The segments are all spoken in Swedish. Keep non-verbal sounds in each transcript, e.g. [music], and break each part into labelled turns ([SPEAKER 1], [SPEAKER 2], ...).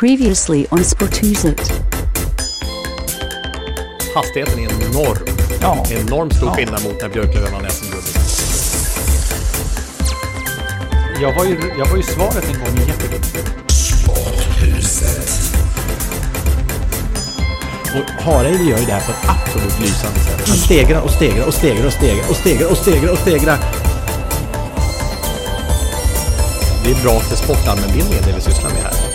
[SPEAKER 1] Previously on Sporthuset.
[SPEAKER 2] Hastigheten är enorm.
[SPEAKER 3] Ja.
[SPEAKER 2] Enormt stor
[SPEAKER 3] Ja.
[SPEAKER 2] skillnad mot när Björklöven vann SM-guld.
[SPEAKER 3] Jag var ju, jag var ju svaret en gång i jättegott. Och Hareide gör ju det här på ett absolut lysande sätt. Han stegrar och stegrar och stegrar och stegrar och stegrar och stegrar och stegrar.
[SPEAKER 2] Det är bra för sportallmänbildningen det vi sysslar med här.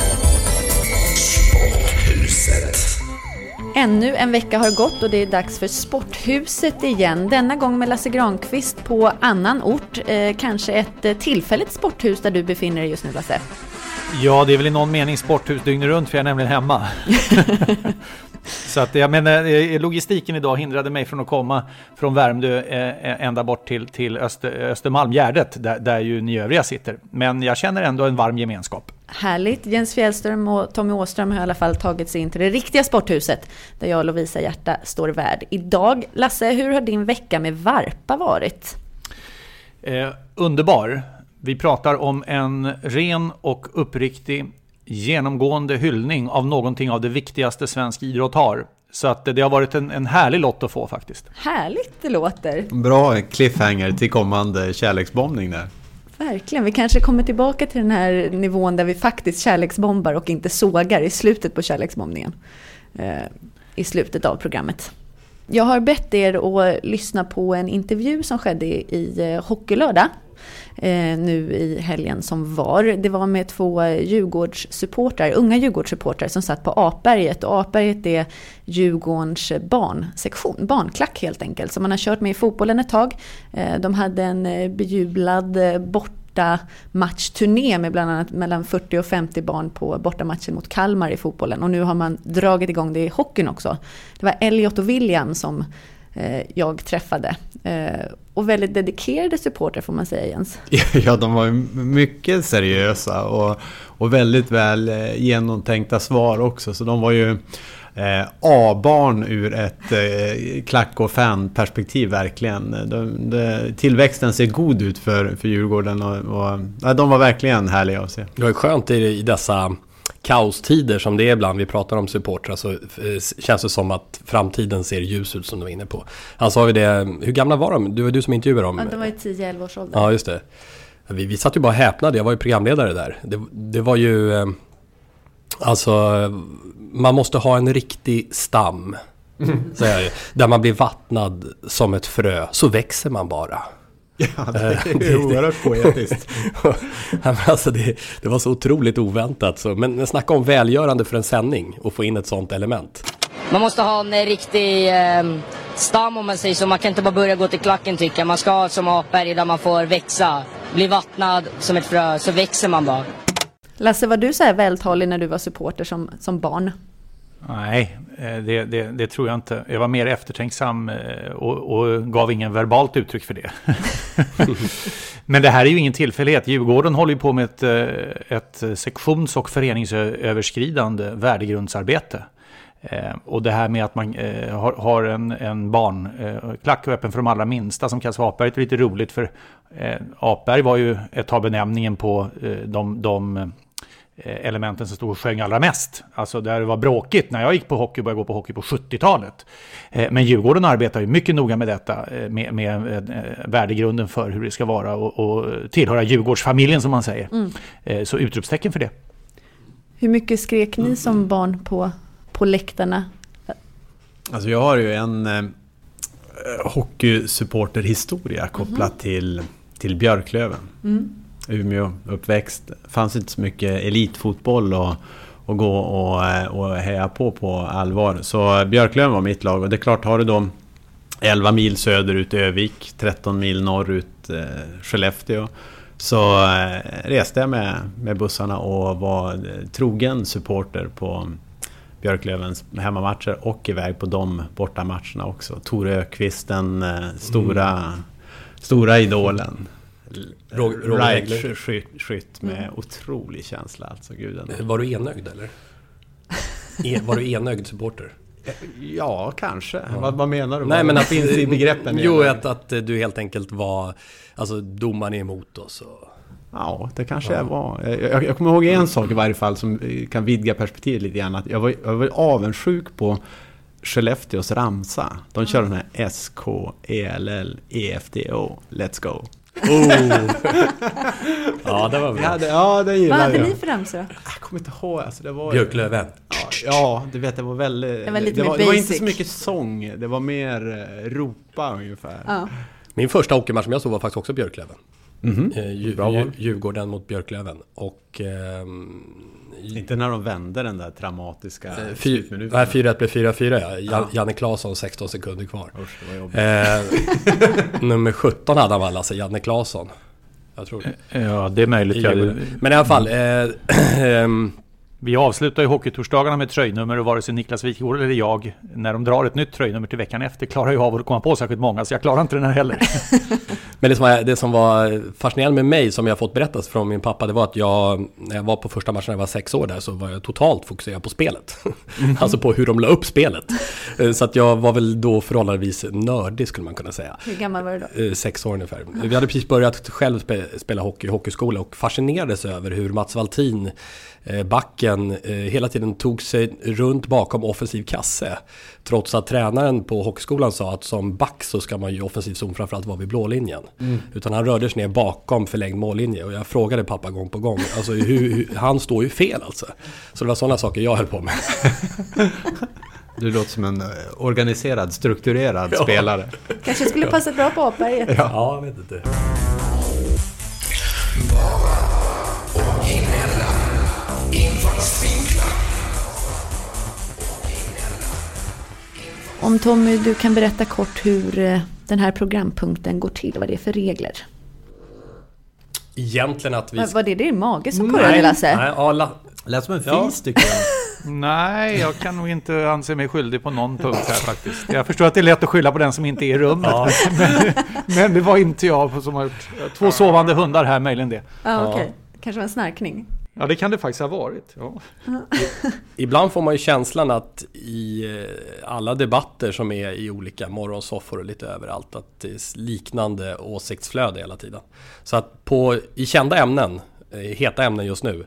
[SPEAKER 4] Ännu en vecka har gått och det är dags för Sporthuset igen. Denna gång med Lasse Granqvist på annan ort. Eh, kanske ett eh, tillfälligt sporthus där du befinner dig just nu Lasse.
[SPEAKER 3] Ja, det är väl i någon mening sporthus dygnet runt för jag är nämligen hemma. [laughs] Så att, ja, men eh, logistiken idag hindrade mig från att komma från Värmdö eh, ända bort till, till Öster, Östermalm, Gärdet, där, där ju ni övriga sitter. Men jag känner ändå en varm gemenskap.
[SPEAKER 4] Härligt! Jens Fjällström och Tommy Åström har i alla fall tagit sig in till det riktiga sporthuset där jag och Lovisa Hjärta står värd idag. Lasse, hur har din vecka med Varpa varit?
[SPEAKER 3] Eh, underbar. Vi pratar om en ren och uppriktig genomgående hyllning av någonting av det viktigaste svensk idrott har. Så att det har varit en, en härlig lott att få faktiskt.
[SPEAKER 4] Härligt det låter!
[SPEAKER 5] Bra cliffhanger till kommande kärleksbombning där.
[SPEAKER 4] Verkligen, vi kanske kommer tillbaka till den här nivån där vi faktiskt kärleksbombar och inte sågar i slutet på kärleksbombningen. Eh, I slutet av programmet. Jag har bett er att lyssna på en intervju som skedde i eh, Hockeylördag Eh, nu i helgen som var. Det var med två Djurgårdssupportrar, unga Djurgårdssupportrar som satt på Apberget. Och Apberget är Djurgårdens barnsektion, barnklack helt enkelt. Som man har kört med i fotbollen ett tag. Eh, de hade en eh, bejublad eh, bort matchturné med bland annat mellan 40 och 50 barn på bortamatchen mot Kalmar i fotbollen. Och nu har man dragit igång det i hockeyn också. Det var Elliot och William som jag träffade. Eh, och väldigt dedikerade supportrar får man säga Jens. [laughs]
[SPEAKER 5] Ja, de var ju mycket seriösa och, och väldigt väl eh, genomtänkta svar också. Så de var ju eh, A-barn ur ett eh, klack och fan-perspektiv verkligen. De, de, tillväxten ser god ut för, för Djurgården och, och ja, de var verkligen härliga att se.
[SPEAKER 2] Det var skönt i, i dessa kaostider som det är ibland. Vi pratar om supportrar så eh, känns det som att framtiden ser ljus ut som du var inne på. Han sa ju det, hur gamla var de? Du var du som intervjuade dem.
[SPEAKER 4] Ja, de var i 10-11 års ålder.
[SPEAKER 2] Ja, just det. Vi, vi satt ju bara häpnade, jag var ju programledare där. Det, det var ju... eh, Alltså, man måste ha en riktig stam. Säger jag ju. Där man blir vattnad som ett frö, så växer man bara.
[SPEAKER 5] Ja, det
[SPEAKER 2] Eh,
[SPEAKER 5] är [laughs]
[SPEAKER 2] det-
[SPEAKER 5] oerhört poetiskt. [laughs]
[SPEAKER 2] Men alltså det, det var så otroligt oväntat. Så, men snacka om välgörande för en sändning och få in ett sånt element.
[SPEAKER 6] Man måste ha en riktig eh, stam om man säger så. Man kan inte bara börja gå till klacken tycker jag. Man ska ha som apberg där man får växa. Bli vattnad som ett frö, så växer man bara.
[SPEAKER 4] Lasse, var du så här vältalig när du var supporter som, som barn?
[SPEAKER 3] Nej, eh, det, det, det tror jag inte. Jag var mer eftertänksam eh, och, och gav ingen verbalt uttryck för det. [laughs] Men det här är ju ingen tillfällighet. Djurgården håller ju på med ett, eh, ett sektions och föreningsöverskridande värdegrundsarbete. Eh, och det här med att man eh, har, har en, en barnklack eh, öppen för de allra minsta som kallas för Apberg. Är lite roligt för eh, Apberg var ju ett tag benämningen på de, de elementen som stod och sjöng allra mest. Alltså där det var bråkigt när jag gick på hockey och började gå på hockey på 70-talet. Eh, men Djurgården arbetar ju mycket noga med detta, eh, med, med värdegrunden för hur det ska vara och, och tillhöra Djurgårdsfamiljen som man säger. Mm. Så utropstecken för det.
[SPEAKER 4] Hur mycket skrek ni som barn på, på läktarna?
[SPEAKER 5] Alltså jag har ju en eh, hockeysupporterhistoria kopplat mm. till, till Björklöven. Mm. Umeå uppväxt. fanns inte så mycket elitfotboll och, och gå och, eh, och heja på på allvar. Så Björklöven var mitt lag och det är klart har du då 11 mil söderut Övik, 13 mil norrut eh, Skellefteå. Så eh, reste jag med, med bussarna och var eh, trogen supporter på Björklövens hemmamatcher och iväg på de bortamatcherna också. Tore Ökvist, den eh, stora, mm. stora idolen. Right skytt med mm. otrolig känsla alltså. Guden.
[SPEAKER 2] Var du enögd eller? [laughs] E, var du enögd supporter?
[SPEAKER 5] Ja, kanske. Ja. Vad, vad, menar du?
[SPEAKER 2] Nej, men
[SPEAKER 5] att, finns [laughs] i begreppen?
[SPEAKER 2] Jo, att, att du helt enkelt var... Alltså domaren är emot oss och...
[SPEAKER 5] Ja, det kanske ja. jag var. Jag, jag, kommer ihåg en sak i varje fall som kan vidga perspektivet lite grann. Att jag, var, jag var avundsjuk på Skellefteås ramsa. De kör den här S, K, E, L, L, E, F, D, O. Let's go. Oh.
[SPEAKER 2] ja, det var bra.
[SPEAKER 5] Hade, ja, det
[SPEAKER 4] Vad hade jag. ni för ramsor då?
[SPEAKER 5] Jag kommer inte ihåg. Alltså, det var
[SPEAKER 2] Björklöven.
[SPEAKER 5] Ja, ja, du vet, det var väldigt...
[SPEAKER 4] Det var, lite
[SPEAKER 5] det
[SPEAKER 4] var,
[SPEAKER 5] det var inte så mycket sång. Det var mer eh, ropa ungefär. Ja.
[SPEAKER 2] Min första hockeymatch som jag såg var faktiskt också Björklöven. Mm -hmm. Djurgården mot Björklöven. Och, eh,
[SPEAKER 5] inte när de vände den där dramatiska
[SPEAKER 2] eh, slutminuten. Nej, 4-1 blev 4-4 ja. Jan, Janne Claesson 16 sekunder kvar. Usch, eh, [laughs] nummer 17 hade han väl, alltså Janne Claesson. Jag tror
[SPEAKER 3] det. Ja, det är möjligt.
[SPEAKER 2] Men i alla fall. Eh, [clears throat]
[SPEAKER 3] ehm, vi avslutar ju Hockeytorsdagarna med tröjnummer och vare sig Niklas Wikegård eller jag, när de drar ett nytt tröjnummer till veckan efter, klarar ju av att komma på särskilt många, så jag klarar inte den här heller. [laughs]
[SPEAKER 2] Men det som, var, det som var fascinerande med mig, som jag fått berättat från min pappa, det var att jag, när jag var på första matchen när jag var sex år där, så var jag totalt fokuserad på spelet. Mm. [laughs] alltså på hur de la upp spelet. Eh, så att jag var väl då förhållandevis nördig, skulle man kunna säga.
[SPEAKER 4] Hur gammal var du då?
[SPEAKER 2] Eh, sex år ungefär. Vi hade precis börjat själv spela hockey i hockeyskola och fascinerades över hur Mats Valtin Eh, backen hela tiden tog sig runt bakom offensiv kasse. Trots att tränaren på hockeyskolan sa att som back så ska man ju offensiv zon framförallt vara vid blålinjen. Mm. Utan han rörde sig ner bakom förlängd mållinje och jag frågade pappa gång på gång. Alltså hur, hur, han står ju fel alltså. Så det var sådana saker jag höll på med. [laughs]
[SPEAKER 5] Du låter som en eh, organiserad, strukturerad ja. spelare.
[SPEAKER 4] Kanske skulle passa bra på Apberget.
[SPEAKER 2] Ja, ja, jag vet inte.
[SPEAKER 4] Om Tommy, du kan berätta kort hur eh, den här programpunkten går till. Vad det är för regler.
[SPEAKER 2] Egentligen att vi...
[SPEAKER 4] Var, var det din mage som kurrade Lasse?
[SPEAKER 2] Nej, ja, la...
[SPEAKER 5] Lät som en fis ja. tycker jag. [laughs]
[SPEAKER 3] Nej, jag kan nog inte anse mig skyldig på någon punkt här faktiskt. Jag förstår att det är lätt att skylla på den som inte är i rummet. Ja. [laughs] Men, men, det var inte jag som har gjort... Två sovande hundar här, möjligen det.
[SPEAKER 4] Ja, okej. Okay. Kanske var en snarkning.
[SPEAKER 3] Ja, det kan det faktiskt ha varit. Ja.
[SPEAKER 2] Ibland får man ju känslan att i eh, alla debatter som är i olika morgonsoffor och lite överallt att det är liknande åsiktsflöde hela tiden. Så att på, i kända ämnen, eh, heta ämnen just nu,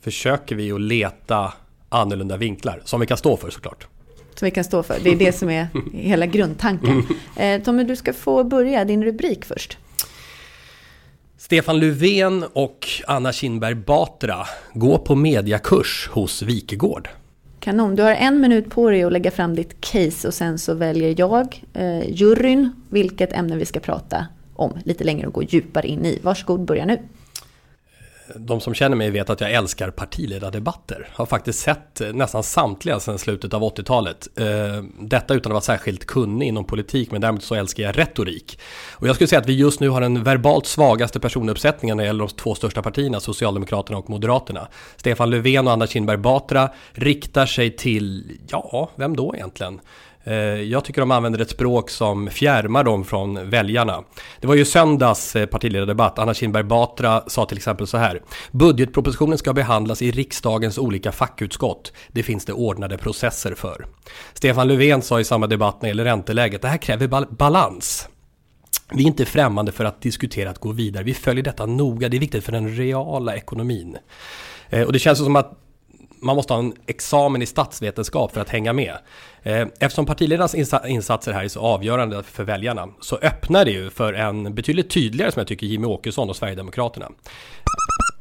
[SPEAKER 2] försöker vi att leta annorlunda vinklar som vi kan stå för såklart.
[SPEAKER 4] Som vi kan stå för, det är det som är [laughs] hela grundtanken. [laughs] Eh, Tommy, du ska få börja din rubrik först.
[SPEAKER 2] Stefan Löfven och Anna Kinberg Batra går på mediakurs hos Wikegård.
[SPEAKER 4] Kanon, du har en minut på dig att lägga fram ditt case och sen så väljer jag, eh, juryn, vilket ämne vi ska prata om lite längre och gå djupare in i. Varsågod, börja nu
[SPEAKER 2] de som känner mig vet att jag älskar partiledardebatter. Har faktiskt sett eh, nästan samtliga sedan slutet av 80-talet. Eh, detta utan att vara särskilt kunnig inom politik, men däremot så älskar jag retorik. Och jag skulle säga att vi just nu har den verbalt svagaste personuppsättningen när det gäller de två största partierna, Socialdemokraterna och Moderaterna. Stefan Löfven och Anna Kinberg Batra riktar sig till, ja, vem då egentligen? Eh, jag tycker de använder ett språk som fjärmar dem från väljarna. Det var ju söndags eh, partiledardebatt. Anna Kinberg Batra sa till exempel så här. Budgetpropositionen ska behandlas i riksdagens olika fackutskott. Det finns det ordnade processer för. Stefan Löfven sa i samma debatt när det gäller ränteläget. Det här kräver balans. Vi är inte främmande för att diskutera att gå vidare. Vi följer detta noga. Det är viktigt för den reala ekonomin. Eh, och det känns som att man måste ha en examen i statsvetenskap för att hänga med. Eh, eftersom partiledarnas insatser här är så avgörande för väljarna så öppnar det ju för en betydligt tydligare, som jag tycker, Jimmy Åkesson och Sverigedemokraterna.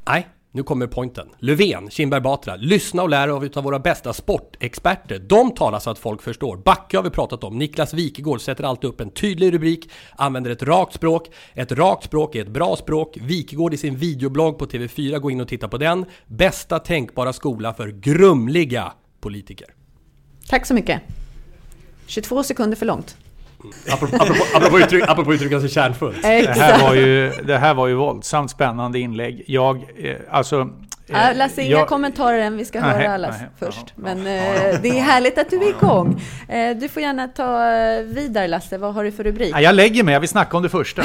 [SPEAKER 2] Nej, nu kommer pointen. Löfven, Kinberg Batra, lyssna och lär av utav våra bästa sportexperter. De talar så att folk förstår. Backe har vi pratat om. Niklas Wikegård sätter alltid upp en tydlig rubrik, använder ett rakt språk. Ett rakt språk är ett bra språk. Wikegård i sin videoblogg på TV4, gå in och titta på den. Bästa tänkbara skola för grumliga politiker.
[SPEAKER 4] Tack så mycket. 22 sekunder för långt.
[SPEAKER 2] Apropå, apropå, apropå, uttryck, apropå uttrycka sig kärnfullt.
[SPEAKER 3] Det här, var ju, det här var ju våldsamt spännande inlägg. Jag, eh, alltså...
[SPEAKER 4] Äh, Lasse, inga jag, kommentarer än. Vi ska nej, höra allas nej, först. Ja, Men eh, det är härligt att du är igång. Eh, du får gärna ta vidare Lasse. Vad har du för rubrik?
[SPEAKER 3] jag lägger mig. Jag vill snacka om det första.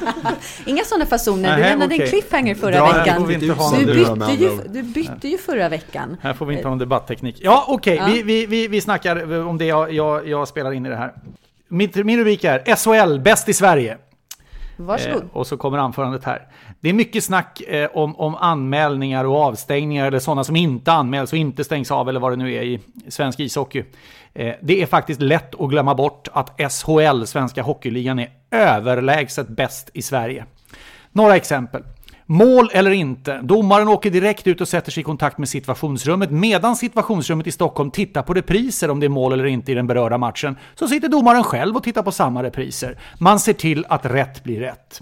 [SPEAKER 3] [laughs]
[SPEAKER 4] Inga sådana fasoner. Du lämnade okay. en cliffhanger förra Dra, veckan. Du, bytte ju, du bytte ju förra veckan.
[SPEAKER 3] Här får vi inte ha någon debattteknik. Ja, okej. Okay. Ja. Vi, vi, vi, vi snackar om det jag, jag, jag spelar in i det här. Min, min rubrik är SHL, bäst i Sverige.
[SPEAKER 4] Varsågod.
[SPEAKER 3] Eh, och så kommer anförandet här. Det är mycket snack eh, om, om anmälningar och avstängningar eller sådana som inte anmäls och inte stängs av eller vad det nu är i svensk ishockey. Eh, det är faktiskt lätt att glömma bort att SHL, Svenska Hockeyligan, är överlägset bäst i Sverige. Några exempel. Mål eller inte, domaren åker direkt ut och sätter sig i kontakt med situationsrummet. Medan situationsrummet i Stockholm tittar på repriser om det är mål eller inte i den berörda matchen, så sitter domaren själv och tittar på samma repriser. Man ser till att rätt blir rätt.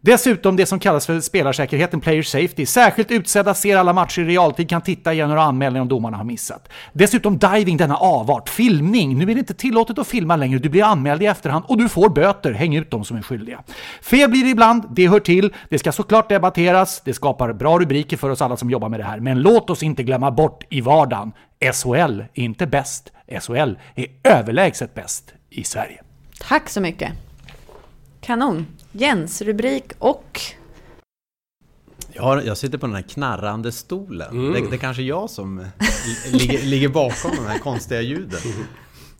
[SPEAKER 3] Dessutom det som kallas för spelarsäkerheten, player safety. Särskilt utsedda ser alla matcher i realtid, kan titta igen några anmälningar om domarna har missat. Dessutom diving, denna avart. Filmning. Nu är det inte tillåtet att filma längre, du blir anmäld i efterhand och du får böter. Häng ut de som är skyldiga. Fel blir det ibland, det hör till. Det ska såklart debatteras, det skapar bra rubriker för oss alla som jobbar med det här. Men låt oss inte glömma bort i vardagen. SHL är inte bäst. SHL är överlägset bäst i Sverige.
[SPEAKER 4] Tack så mycket. Kanon. Jens, rubrik och?
[SPEAKER 5] Ja, jag sitter på den här knarrande stolen. Mm. Det, det är kanske jag som ligger, ligger, bakom de här konstiga ljuden.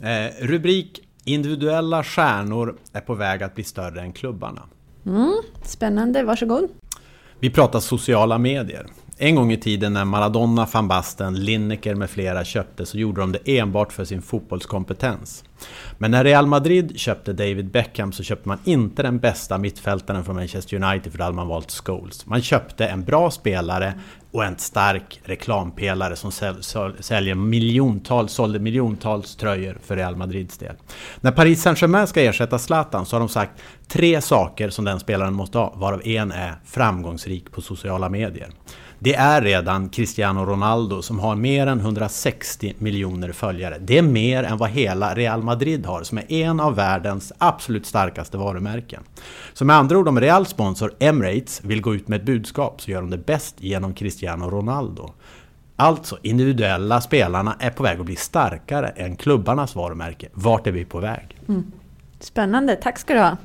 [SPEAKER 5] Eh, rubrik Individuella stjärnor är på väg att bli större än klubbarna.
[SPEAKER 4] Mm, spännande, varsågod.
[SPEAKER 5] Vi pratar sociala medier. En gång i tiden när Maradona, van Basten, Lineker med flera köpte så gjorde de det enbart för sin fotbollskompetens. Men när Real Madrid köpte David Beckham så köpte man inte den bästa mittfältaren från Manchester United för då hade man valt Scholes. Man köpte en bra spelare och en stark reklampelare som säljer miljontals, sålde miljontals tröjor för Real Madrids del. När Paris Saint-Germain ska ersätta Zlatan så har de sagt tre saker som den spelaren måste ha, varav en är framgångsrik på sociala medier. Det är redan Cristiano Ronaldo som har mer än 160 miljoner följare. Det är mer än vad hela Real Madrid har, som är en av världens absolut starkaste varumärken. Så med andra ord, om Reals sponsor Emirates vill gå ut med ett budskap så gör de det bäst genom Cristiano Ronaldo. Alltså, individuella spelarna är på väg att bli starkare än klubbarnas varumärke. Vart är vi på väg? Mm.
[SPEAKER 4] Spännande, tack ska du ha.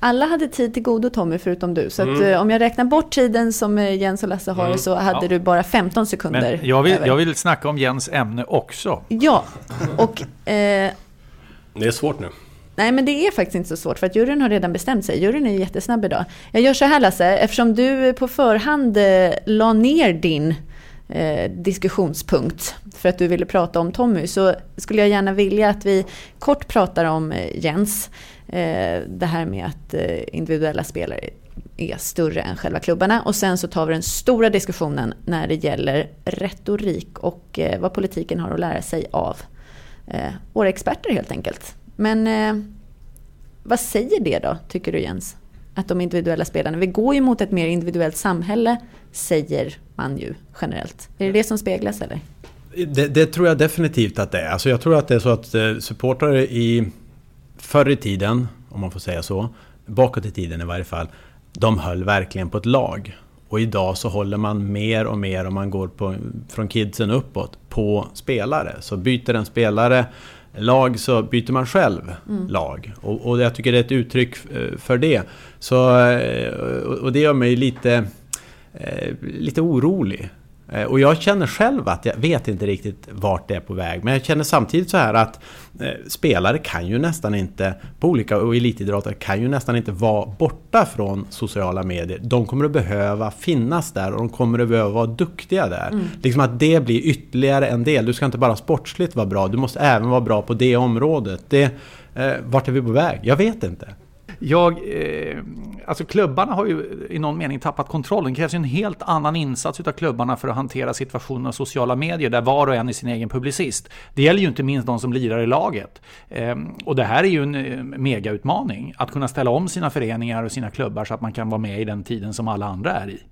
[SPEAKER 4] Alla hade tid till godo Tommy förutom du. Så mm. att, eh, om jag räknar bort tiden som eh, Jens och Lasse har mm. så hade ja. du bara 15 sekunder.
[SPEAKER 3] Men jag, vill, jag vill snacka om Jens ämne också.
[SPEAKER 4] Ja, och... Eh,
[SPEAKER 2] det är svårt nu.
[SPEAKER 4] Nej, men det är faktiskt inte så svårt för att juryn har redan bestämt sig. Juryn är jättesnabb idag. Jag gör så här Lasse, eftersom du på förhand eh, la ner din eh, diskussionspunkt för att du ville prata om Tommy så skulle jag gärna vilja att vi kort pratar om eh, Jens. Eh, det här med att eh, individuella spelare är större än själva klubbarna. Och sen så tar vi den stora diskussionen när det gäller retorik och eh, vad politiken har att lära sig av våra experter helt enkelt. Men vad säger det då, tycker du Jens? Att de individuella spelarna, vi går ju mot ett mer individuellt samhälle, säger man ju generellt. Är det det som speglas eller?
[SPEAKER 5] Det, det tror jag definitivt att det är. Alltså jag tror att det är så att supportrar i förr i tiden, om man får säga så, bakåt i tiden i varje fall, de höll verkligen på ett lag. Och idag så håller man mer och mer, om man går på, från kidsen uppåt, på spelare. Så byter en spelare lag så byter man själv mm. lag. Och, och, jag tycker det är ett uttryck eh, för det. Så, eh, och det gör mig lite, eh, lite orolig. Eh, Och jag känner själv att jag vet inte riktigt vart det är på väg. Men jag känner samtidigt så här att eh, spelare kan ju nästan inte, på olika och elitidrottare kan ju nästan inte vara borta från sociala medier. De kommer att behöva finnas där och de kommer att behöva vara duktiga där. Liksom att det blir ytterligare en del. Du ska inte bara sportsligt vara bra, du måste även vara bra på det området. Det, eh, vart är vi på väg? Jag vet inte.
[SPEAKER 3] Jag, eh, alltså klubbarna har ju i någon mening tappat kontrollen. Det krävs ju en helt annan insats av klubbarna för att hantera situationen av sociala medier där var och en är sin egen publicist. Det gäller ju inte minst de som lirar i laget. Eh, och det här är ju en eh, megautmaning. Att kunna ställa om sina föreningar och sina klubbar så att man kan vara med i den tiden som alla andra är i.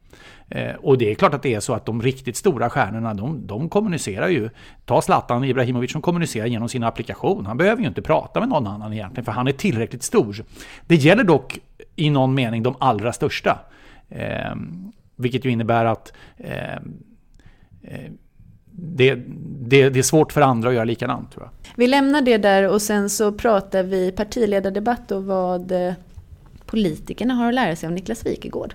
[SPEAKER 3] Eh, och det är klart att det är så att de riktigt stora stjärnorna, de, de kommunicerar ju. Ta Zlatan Ibrahimovic som kommunicerar genom sin applikation. Han behöver ju inte prata med någon annan egentligen, för han är tillräckligt stor. Det gäller dock i någon mening de allra största. Eh, vilket ju innebär att eh, eh, det, det, det är svårt för andra att göra likadant tror jag.
[SPEAKER 4] Vi lämnar det där och sen så pratar vi partiledardebatt och vad eh, politikerna har att lära sig av Niklas Wikegård.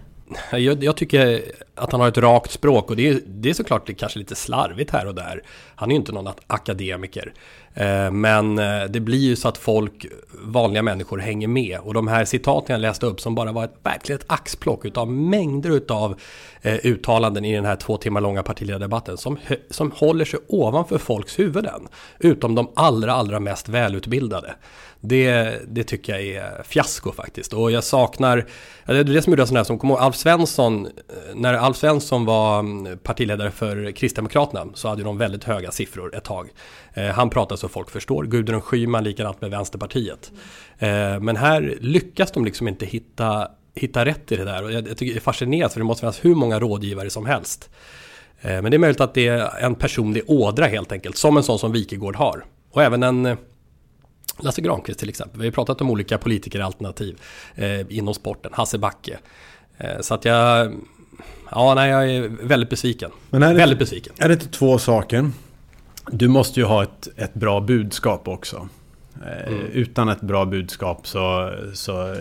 [SPEAKER 2] Jag, jag tycker att han har ett rakt språk och det är, det är såklart det kanske lite slarvigt här och där. Han är ju inte någon akademiker. Eh, men eh, det blir ju så att folk, vanliga människor, hänger med. Och de här citaten jag läste upp som bara var ett verkligen ett axplock utav mängder utav eh, uttalanden i den här två timmar långa partiledardebatten som, som håller sig ovanför folks huvuden. Utom de allra, allra mest välutbildade. Det, det tycker jag är fiasko faktiskt. Och jag saknar, det är det som gjorde en sån här som, kommer ihåg, Alf Svensson, när Alf Svensson var mm, partiledare för Kristdemokraterna så hade de väldigt höga siffror ett tag. Eh, han pratar så folk förstår. Gudrun Schyman likadant med Vänsterpartiet. Eh, men här lyckas de liksom inte hitta, hitta rätt i det där. Och jag, jag tycker det är fascinerande för det måste finnas hur många rådgivare som helst. Eh, men det är möjligt att det är en personlig ådra helt enkelt, som en sån som Wikegård har. Och även en Lasse Granqvist till exempel. Vi har pratat om olika politikeralternativ eh, inom sporten. Hasse Backe. Eh, så att jag... Ja, nej, jag är väldigt besviken.
[SPEAKER 5] Men är det-
[SPEAKER 2] väldigt besviken.
[SPEAKER 5] Är det inte två saker? Du måste ju ha ett, ett bra budskap också. Eh, Utan ett bra budskap så, så eh,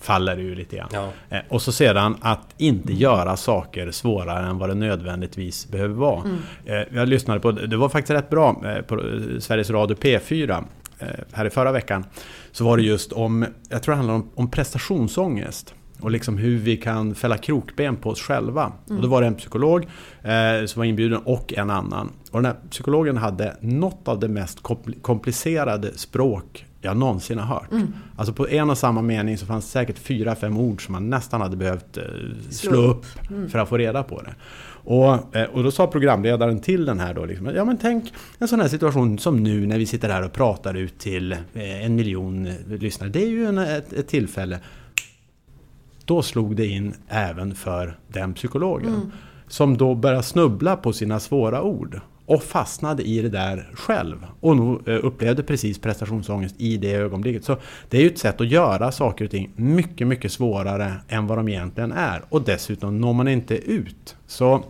[SPEAKER 5] faller det ju lite grann.
[SPEAKER 2] Ja.
[SPEAKER 5] Eh, och så sedan att inte göra saker svårare än vad det nödvändigtvis behöver vara. Eh, jag lyssnade på, det var faktiskt rätt bra, på Sveriges Radio P4 eh, här i förra veckan. Så var det just om, jag tror det handlar om, om prestationsångest. Och liksom hur vi kan fälla krokben på oss själva. Och då var det en psykolog eh, som var inbjuden och en annan. Och den här psykologen hade något av det mest kompl- komplicerade språk jag någonsin har hört. Alltså på en och samma mening så fanns det säkert fyra, fem ord som man nästan hade behövt eh, slå upp för att få reda på det. Och, eh, och då sa programledaren till den här då, liksom, ja men tänk en sån här situation som nu när vi sitter här och pratar ut till eh, en miljon eh, lyssnare. Det är ju en, ett, ett tillfälle. Då slog det in även för den psykologen. Som då började snubbla på sina svåra ord. Och fastnade i det där själv. Och nog eh, upplevde precis prestationsångest i det ögonblicket. Så det är ju ett sätt att göra saker och ting mycket, mycket svårare än vad de egentligen är. Och dessutom når man inte ut. Så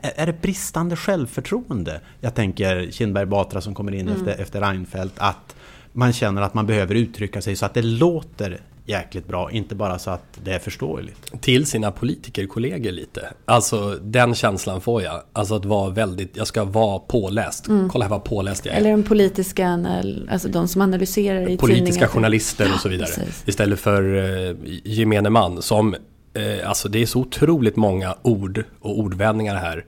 [SPEAKER 5] är det bristande självförtroende? Jag tänker Kindberg Batra som kommer in efter, efter Reinfeldt. Att man känner att man behöver uttrycka sig så att det låter jäkligt bra. Inte bara så att det är förståeligt.
[SPEAKER 2] Till sina politikerkollegor lite. Alltså den känslan får jag. Alltså att vara väldigt, jag ska vara påläst. Kolla här vad påläst jag är.
[SPEAKER 4] Eller den politiska, alltså de som analyserar i
[SPEAKER 2] Politiska
[SPEAKER 4] tidningar.
[SPEAKER 2] journalister och så vidare.
[SPEAKER 4] Precis.
[SPEAKER 2] Istället för eh, gemene man som, eh, alltså det är så otroligt många ord och ordvändningar här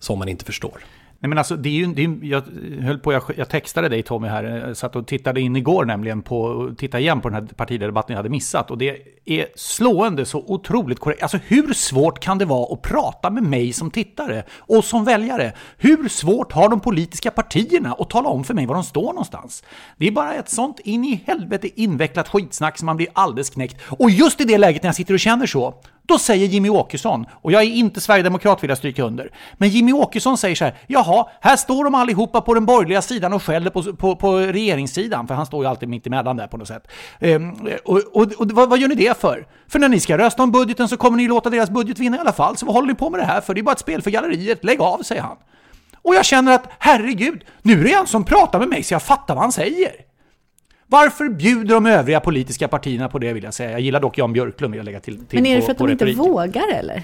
[SPEAKER 2] som man inte förstår.
[SPEAKER 3] Nej men alltså det är ju, det är, jag höll på, jag, jag textade dig Tommy här, jag satt och tittade in igår nämligen på, tittade igen på den här partiledardebatten jag hade missat. Och det är slående så otroligt korrekt. Alltså hur svårt kan det vara att prata med mig som tittare och som väljare? Hur svårt har de politiska partierna att tala om för mig var de står någonstans? Det är bara ett sånt in i helvete invecklat skitsnack som man blir alldeles knäckt. Och just i det läget när jag sitter och känner så, då säger Jimmy Åkesson, och jag är inte sverigedemokrat vill jag stryka under, men Jimmy Åkesson säger så här, jaha, här står de allihopa på den borgerliga sidan och skäller på, på, på regeringssidan, för han står ju alltid mitt emellan där på något sätt. Ehm, och och, och vad, vad gör ni det för? För när ni ska rösta om budgeten så kommer ni ju låta deras budget vinna i alla fall, så vad håller ni på med det här för? Det är bara ett spel för galleriet, lägg av, säger han. Och jag känner att, herregud, nu är det en som pratar med mig så jag fattar vad han säger. Varför bjuder de övriga politiska partierna på det vill jag säga. Jag gillar dock Jan Björklund vill jag lägga till, till
[SPEAKER 4] Men är det
[SPEAKER 3] på,
[SPEAKER 4] för att
[SPEAKER 3] på
[SPEAKER 4] de inte
[SPEAKER 3] retoriken.
[SPEAKER 4] vågar eller?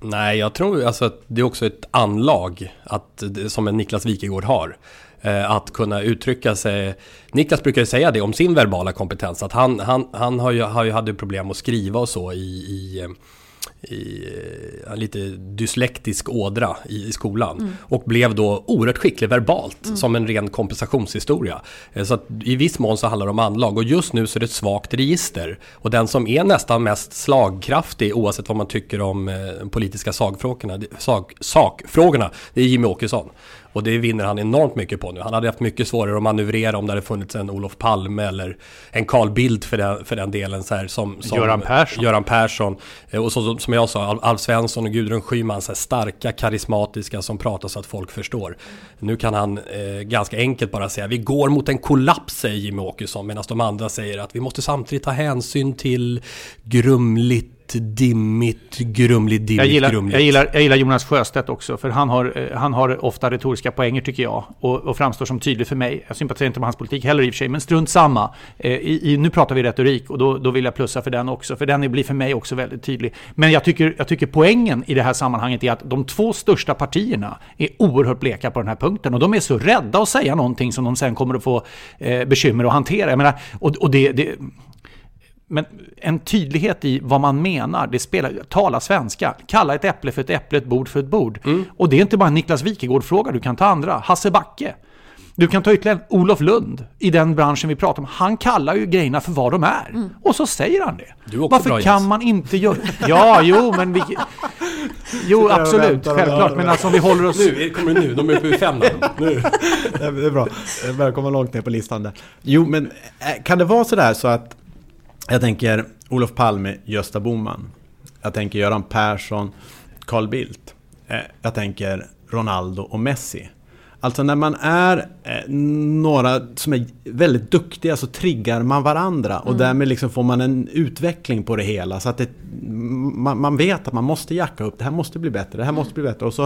[SPEAKER 2] Nej, jag tror alltså att det är också ett anlag att, som en Niklas Wikegård har. Eh, att kunna uttrycka sig. Niklas brukar ju säga det om sin verbala kompetens. Att han, han, han har ju, har ju hade problem att skriva och så i, i i uh, lite dyslektisk ådra i, i skolan. Mm. Och blev då oerhört skicklig verbalt mm. som en ren kompensationshistoria. Uh, så att i viss mån så handlar det om anlag och just nu så är det ett svagt register. Och den som är nästan mest slagkraftig oavsett vad man tycker om uh, politiska sagfrågorna, sak, sakfrågorna, det är Jimmy Åkesson. Och det vinner han enormt mycket på nu. Han hade haft mycket svårare att manövrera om det hade funnits en Olof Palme eller en Carl Bildt för den, för den delen. Så här, som, som
[SPEAKER 3] Göran Persson.
[SPEAKER 2] Göran Persson. Eh, och så, som jag sa, Alf Svensson och Gudrun Schyman. Så här, starka, karismatiska som pratar så att folk förstår. Nu kan han eh, ganska enkelt bara säga vi går mot en kollaps, säger Jimmie Åkesson. Medan de andra säger att vi måste samtidigt ta hänsyn till grumligt dimmigt, grumligt, dimmigt,
[SPEAKER 3] jag gillar,
[SPEAKER 2] grumligt.
[SPEAKER 3] Jag gillar, jag gillar Jonas Sjöstedt också, för han har, eh, han har ofta retoriska poänger tycker jag. Och, och framstår som tydlig för mig. Jag sympatiserar inte med hans politik heller i och för sig, men strunt samma. Eh, I, i, nu pratar vi retorik och då, då vill jag plussa för den också, för den blir för mig också väldigt tydlig. Men jag tycker, jag tycker poängen i det här sammanhanget är att de två största partierna är oerhört bleka på den här punkten. Och de är så rädda att säga någonting som de sen kommer att få eh, bekymmer att hantera. Jag menar, och, och det, det men en tydlighet i vad man menar, det spelar, tala svenska, kalla ett äpple för ett äpple, ett bord för ett bord. Mm. Och det är inte bara en Niklas Wikegård-fråga, du kan ta andra. Hasse Backe. Du kan ta ytterligare Olof Lund i den branschen vi pratar om. Han kallar ju grejerna för vad de är. Mm. Och så säger han det. Varför kan man inte göra... [laughs] Ja, jo, men vi... [laughs] Jo, absolut. Självklart. Men alltså om vi håller oss...
[SPEAKER 2] Nu, kommer det nu. De är uppe i fem [laughs] nu.
[SPEAKER 5] Det är bra. Välkommen långt ner på listan där. Jo, men eh, kan det vara sådär så att jag tänker Olof Palme, Gösta Boman. Jag tänker Göran Persson, Carl Bildt. Eh, jag tänker Ronaldo och Messi. Alltså när man är eh, några som är väldigt duktiga så triggar man varandra och mm. därmed liksom får man en utveckling på det hela. Så att det, man, man, vet att man måste jacka upp, det här måste bli bättre, det här måste bli bättre. Och så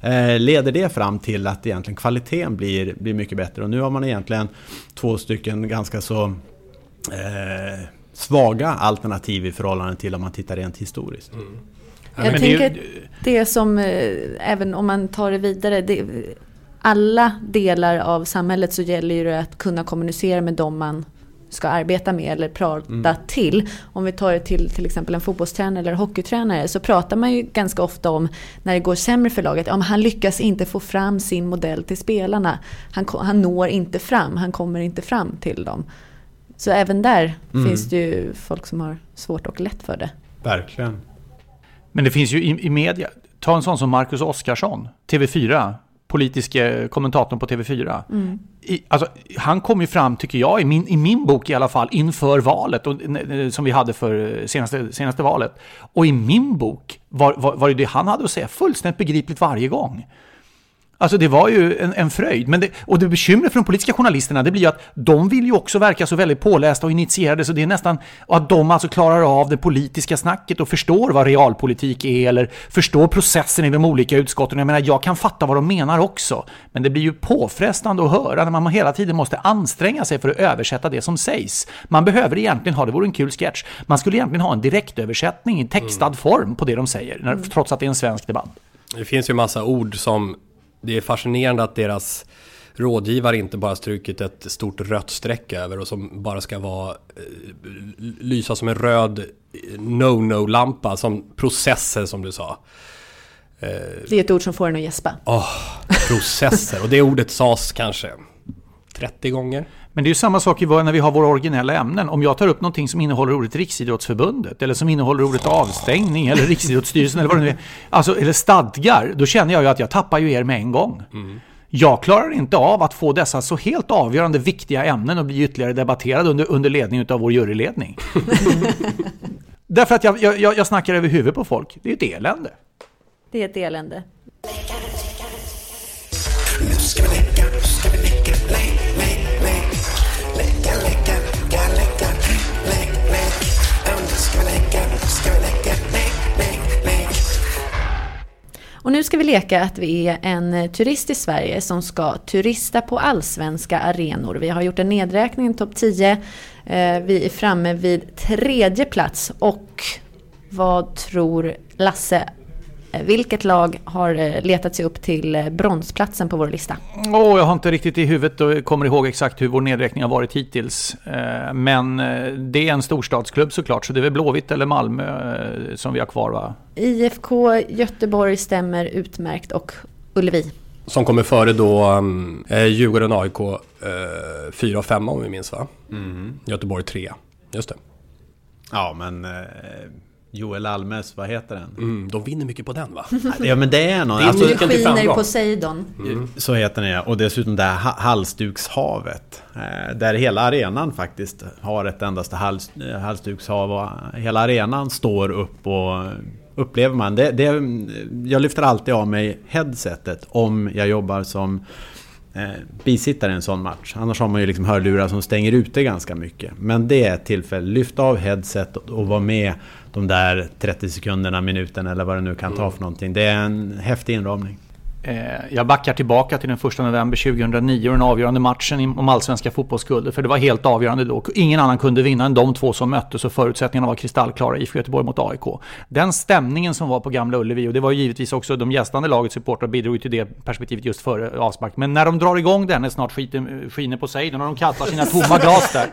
[SPEAKER 5] eh, leder det fram till att egentligen kvaliteten blir, blir mycket bättre. Och nu har man egentligen två stycken ganska så eh, svaga alternativ i förhållande till om man tittar rent historiskt. Mm.
[SPEAKER 4] Jag ja, tänker det, det som, eh, även om man tar det vidare, det, alla delar av samhället så gäller ju det att kunna kommunicera med dem man ska arbeta med eller prata mm. till. Om vi tar det till till exempel en fotbollstränare eller hockeytränare så pratar man ju ganska ofta om när det går sämre för laget. Ja, han lyckas inte få fram sin modell till spelarna. Han, han når inte fram, han kommer inte fram till dem. Så även där mm. finns det ju folk som har svårt och lätt för det.
[SPEAKER 5] Verkligen.
[SPEAKER 3] Men det finns ju i, i media, ta en sån som Marcus Oskarsson, TV4, politiske kommentatorn på TV4. Mm. I, alltså, han kom ju fram, tycker jag, i min, i min bok i alla fall, inför valet och, som vi hade för senaste, senaste valet. Och i min bok var, var, var det det han hade att säga fullständigt begripligt varje gång. Alltså det var ju en, en fröjd. Men det, och det bekymret för de politiska journalisterna det blir ju att de vill ju också verka så väldigt pålästa och initierade så det är nästan att de alltså klarar av det politiska snacket och förstår vad realpolitik är eller förstår processen i de olika utskotten. Jag menar, jag kan fatta vad de menar också. Men det blir ju påfrestande att höra när man hela tiden måste anstränga sig för att översätta det som sägs. Man behöver egentligen ha, det vore en kul sketch, man skulle egentligen ha en direktöversättning i textad mm. form på det de säger, när, trots att det är en svensk debatt.
[SPEAKER 2] Det finns ju massa ord som det är fascinerande att deras rådgivare inte bara strukit ett stort rött streck över och som bara ska vara eh, lysa som en röd no-no-lampa som processer som du sa.
[SPEAKER 4] Eh, det är ett ord som får en att gäspa.
[SPEAKER 2] Oh, processer, och det ordet sades kanske 30 gånger.
[SPEAKER 3] Men det är ju samma sak när vi har våra originella ämnen. Om jag tar upp någonting som innehåller ordet Riksidrottsförbundet eller som innehåller ordet avstängning eller Riksidrottsstyrelsen eller vad det nu är. Alltså, eller stadgar. Då känner jag ju att jag tappar ju er med en gång. Mm. Jag klarar inte av att få dessa så helt avgörande viktiga ämnen att bli ytterligare debatterade under, under ledning av vår juryledning. [laughs] Därför att jag, jag, jag snackar över huvudet på folk. Det är ett elände.
[SPEAKER 4] Det är ett elände. Och nu ska vi leka att vi är en eh, turist i Sverige som ska turista på allsvenska arenor. Vi har gjort en nedräkning, topp 10. Eh, vi är framme vid tredje plats och vad tror Lasse vilket lag har eh, letat sig upp till eh, bronsplatsen på vår lista?
[SPEAKER 3] Åh, jag har inte riktigt i huvudet och kommer ihåg exakt hur vår nedräkning har varit hittills. Eh, Men eh, det är en storstadsklubb såklart, så det är väl Blåvitt eller Malmö eh, som vi har kvar va?
[SPEAKER 4] IFK Göteborg stämmer utmärkt och Ullevi.
[SPEAKER 2] Som kommer före då eh, Djurgården, AIK eh, 4 och 5 om vi minns va? Göteborg 3. Just det.
[SPEAKER 5] Ja, men eh, Joel Almes, vad heter den?
[SPEAKER 2] Mm, de vinner mycket på den va? [laughs]
[SPEAKER 5] Ja, men det är någon.
[SPEAKER 2] Det är
[SPEAKER 5] alltså,
[SPEAKER 2] till
[SPEAKER 4] Skiner
[SPEAKER 2] framgång.
[SPEAKER 4] Poseidon.
[SPEAKER 5] Så heter den ja. Och dessutom det här ha- halsdukshavet. Eh, där hela arenan faktiskt har ett endaste hals, eh, halsdukshav. Och hela arenan står upp och upplever man det, det. Jag lyfter alltid av mig headsetet om jag jobbar som eh, bisittare i en sån match. Annars har man ju liksom hörlurar som stänger ute ganska mycket. Men det är ett tillfälle. Lyft av headset och, och vara med de där 30 sekunderna, minuten eller vad det nu kan ta för någonting. Det är en häftig inramning.
[SPEAKER 3] Eh, Jag backar tillbaka till den 1 november 2009 och den avgörande matchen om allsvenska fotbollsguldet. För det var helt avgörande då. Ingen annan kunde vinna än de två som möttes och förutsättningarna var kristallklara. IFK Göteborg mot AIK. Den stämningen som var på Gamla Ullevi och det var ju givetvis också de gästande lagets supportrar bidrog till det perspektivet just före avspark. Men när de drar igång den är snart skiten, skiner på sig och de kastar sina tomma glas där.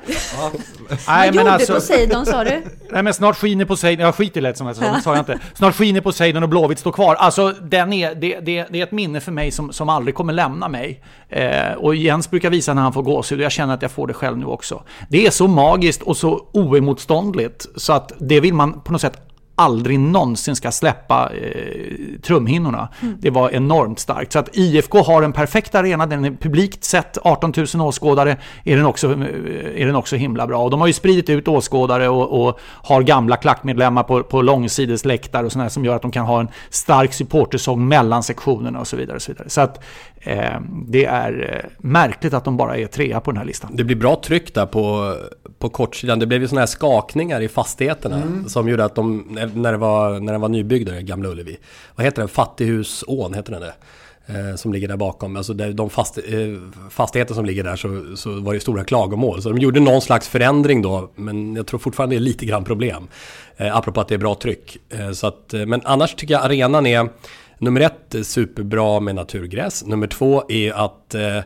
[SPEAKER 3] [laughs] Nej,
[SPEAKER 4] Vad gjorde Poseidon sa du?
[SPEAKER 3] Nej men snart skiner Poseidon, jag skiter lätt som jag sa, sa jag inte. Snart skiner Poseidon och Blåvitt står kvar. Alltså den är, det, det, det är ett minne för mig som, som aldrig kommer lämna mig. Eh, och Jens brukar visa när han får gåshud och jag känner att jag får det själv nu också. Det är så magiskt och så oemotståndligt så att det vill man på något sätt aldrig någonsin ska släppa eh, trumhinnorna. Det var enormt starkt. Så att IFK har en perfekt arena, den är publikt sett 18 000 åskådare, är den också, eh, är den också himla bra. Och de har ju spridit ut åskådare och, och har gamla klackmedlemmar på, på långsides läktare och sådär som gör att de kan ha en stark supportersång mellan sektionerna och så vidare. Och så vidare. så att det är eh, märkligt att de bara är trea på den här listan.
[SPEAKER 2] Det blir bra tryck där på, på kortsidan. Det blev ju sådana här skakningar i fastigheterna som gjorde att de, när, det var, när den var nybyggd, Gamla Ullevi. Vad heter den? Fattighusån, heter den det? Eh, som ligger där bakom. Alltså de fast, eh, fastigheter som ligger där så, så var det stora klagomål. Så de gjorde någon slags förändring då, men jag tror fortfarande det är lite grann problem. Eh, apropå att det är bra tryck. Eh, så att, eh, men annars tycker jag arenan är nummer ett superbra med naturgräs. Nummer två är att eh,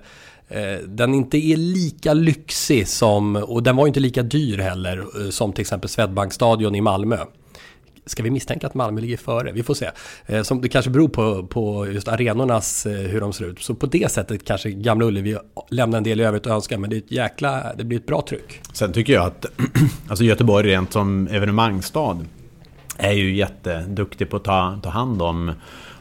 [SPEAKER 2] eh, Den inte är lika lyxig som, och den var inte lika dyr heller, eh, som till exempel Swedbankstadion i Malmö. Ska vi misstänka att Malmö ligger före? Vi får se. Eh, Som det kanske beror på, på just arenornas, eh, hur de ser ut. Så på det sättet kanske Gamla Ullevi lämnar en del i övrigt att önska, men det, är ett jäkla, det blir ett bra tryck.
[SPEAKER 5] Sen tycker jag att [clears throat] alltså Göteborg rent som evenemangsstad är ju jätteduktig på att ta, ta hand om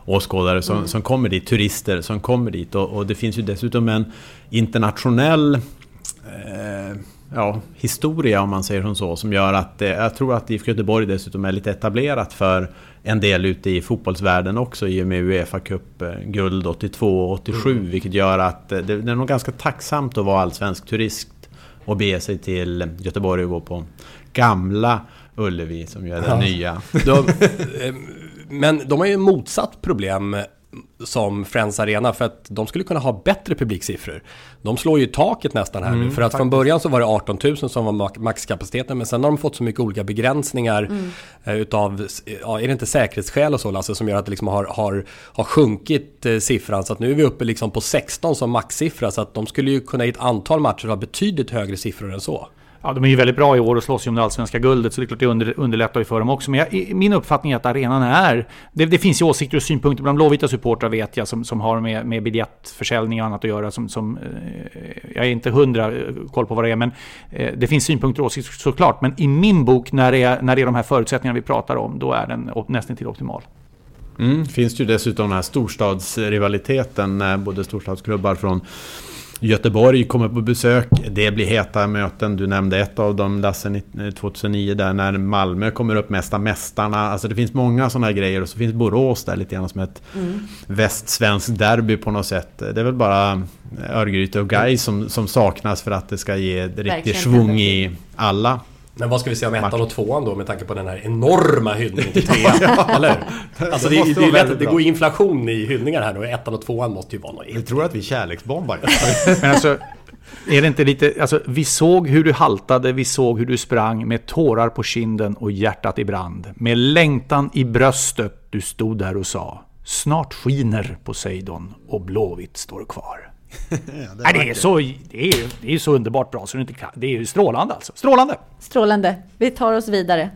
[SPEAKER 5] åskådare som, som kommer dit, turister som kommer dit. Och, och det finns ju dessutom en internationell eh, ja, historia om man säger som så som gör att eh, jag tror att IFK Göteborg dessutom är lite etablerat för en del ute i fotbollsvärlden också i och med Uefa Cup eh, guld 82 och 87 vilket gör att eh, det, det är nog ganska tacksamt att vara allsvensk turist och bege sig till Göteborg och gå på gamla Ullevi som ju är den nya. [laughs]
[SPEAKER 2] De, eh, men de har ju motsatt problem som Friends Arena för att de skulle kunna ha bättre publiksiffror. De slår ju taket nästan här nu. För att från början så var det 18 000 som var ma- maxkapaciteten men sen har de fått så mycket olika begränsningar eh, utav, ja, är det inte säkerhetsskäl och så Lasse, som gör att det liksom har, har, har sjunkit eh, siffran. Så att nu är vi uppe liksom på 16 som maxsiffra så att de skulle ju kunna i ett antal matcher ha betydligt högre siffror än så.
[SPEAKER 3] Ja, de är ju väldigt bra i år och slåss ju om det allsvenska guldet, så det är klart det under, underlättar ju för dem också. Men jag, i- min uppfattning är att arenan är... Det, det finns ju åsikter och synpunkter bland blåvita supportrar vet jag, som, som har med, med biljettförsäljning och annat att göra. Som, som, eh, jag är inte hundra eh, koll på vad det är, men eh, det finns synpunkter och åsikter såklart. Men i min bok, när det är, när det är de här förutsättningarna vi pratar om, då är den nästan till optimal.
[SPEAKER 5] Mm, finns det ju dessutom den här storstadsrivaliteten eh, både storstadsklubbar från Göteborg kommer på besök. Det blir heta möten. Du nämnde ett av dem, Lasse, 2009 där när Malmö kommer upp Mästa Mästarna. Alltså det finns många sådana grejer och så finns Borås där lite grann som ett västsvenskt derby på något sätt. Det är väl bara Örgryte och Gais som, som saknas för att det ska ge riktig
[SPEAKER 4] Verkligen.
[SPEAKER 5] svung i alla
[SPEAKER 2] Men vad ska vi säga om ettan och tvåan då med tanke på den här enorma hyllningen till trean? [laughs] Eller hur? Alltså det, det,
[SPEAKER 5] vara
[SPEAKER 2] är lätt, det går inflation i hyllningar här nu. Ettan och tvåan måste ju vara något
[SPEAKER 5] Jag tror att vi kärleksbombar. [laughs]
[SPEAKER 3] Men alltså, Är det inte lite, alltså vi såg hur du haltade, vi såg hur du sprang med tårar på kinden och hjärtat i brand. Med längtan i bröstet du stod där och sa Snart skiner Poseidon och Blåvitt står kvar. Ja, det, Nej, det, är så, det, är, det är så underbart bra så det, inte kan, det är strålande alltså. Strålande!
[SPEAKER 4] Strålande. Vi tar oss vidare.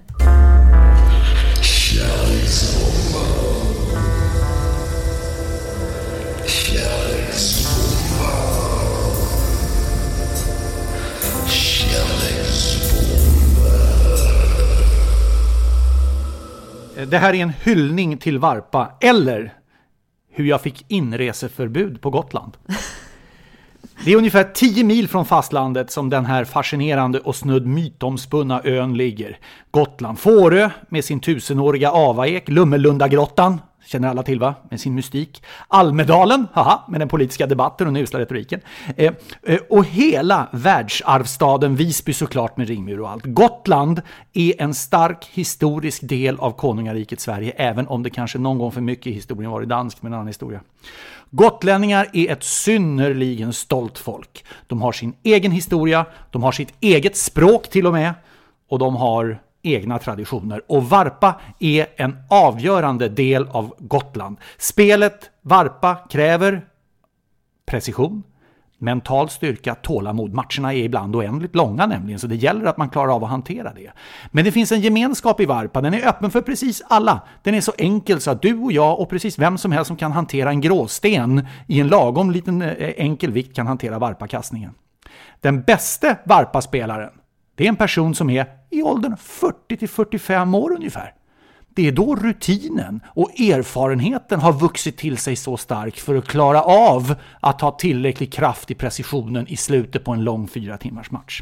[SPEAKER 3] Det här är en hyllning till Varpa, eller hur jag fick inreseförbud på Gotland. Det är ungefär 10 mil från fastlandet som den här fascinerande och snudd mytomspunna ön ligger. Gotland. Fårö med sin tusenåriga avaek, Lummelundagrottan, känner alla till va? Med sin mystik. Almedalen, haha, med den politiska debatten och den usla retoriken. Eh, eh, och hela världsarvstaden Visby såklart med ringmur och allt. Gotland är en stark historisk del av konungariket Sverige, även om det kanske någon gång för mycket i historien varit danskt med en annan historia. Gotlänningar är ett synnerligen stolt folk. De har sin egen historia, de har sitt eget språk till och med, och de har egna traditioner. Och Varpa är en avgörande del av Gotland. Spelet Varpa kräver precision, mental styrka, tålamod. Matcherna är ibland oändligt långa nämligen, så det gäller att man klarar av att hantera det. Men det finns en gemenskap i Varpa, den är öppen för precis alla. Den är så enkel så att du och jag och precis vem som helst som kan hantera en gråsten i en lagom liten eh, enkel vikt kan hantera varpakastningen. Den bäste varpaspelaren det är en person som är i åldern 40 till 45 år ungefär. Det är då rutinen och erfarenheten har vuxit till sig så stark för att klara av att ha tillräcklig kraft i precisionen i slutet på en lång fyra timmars match.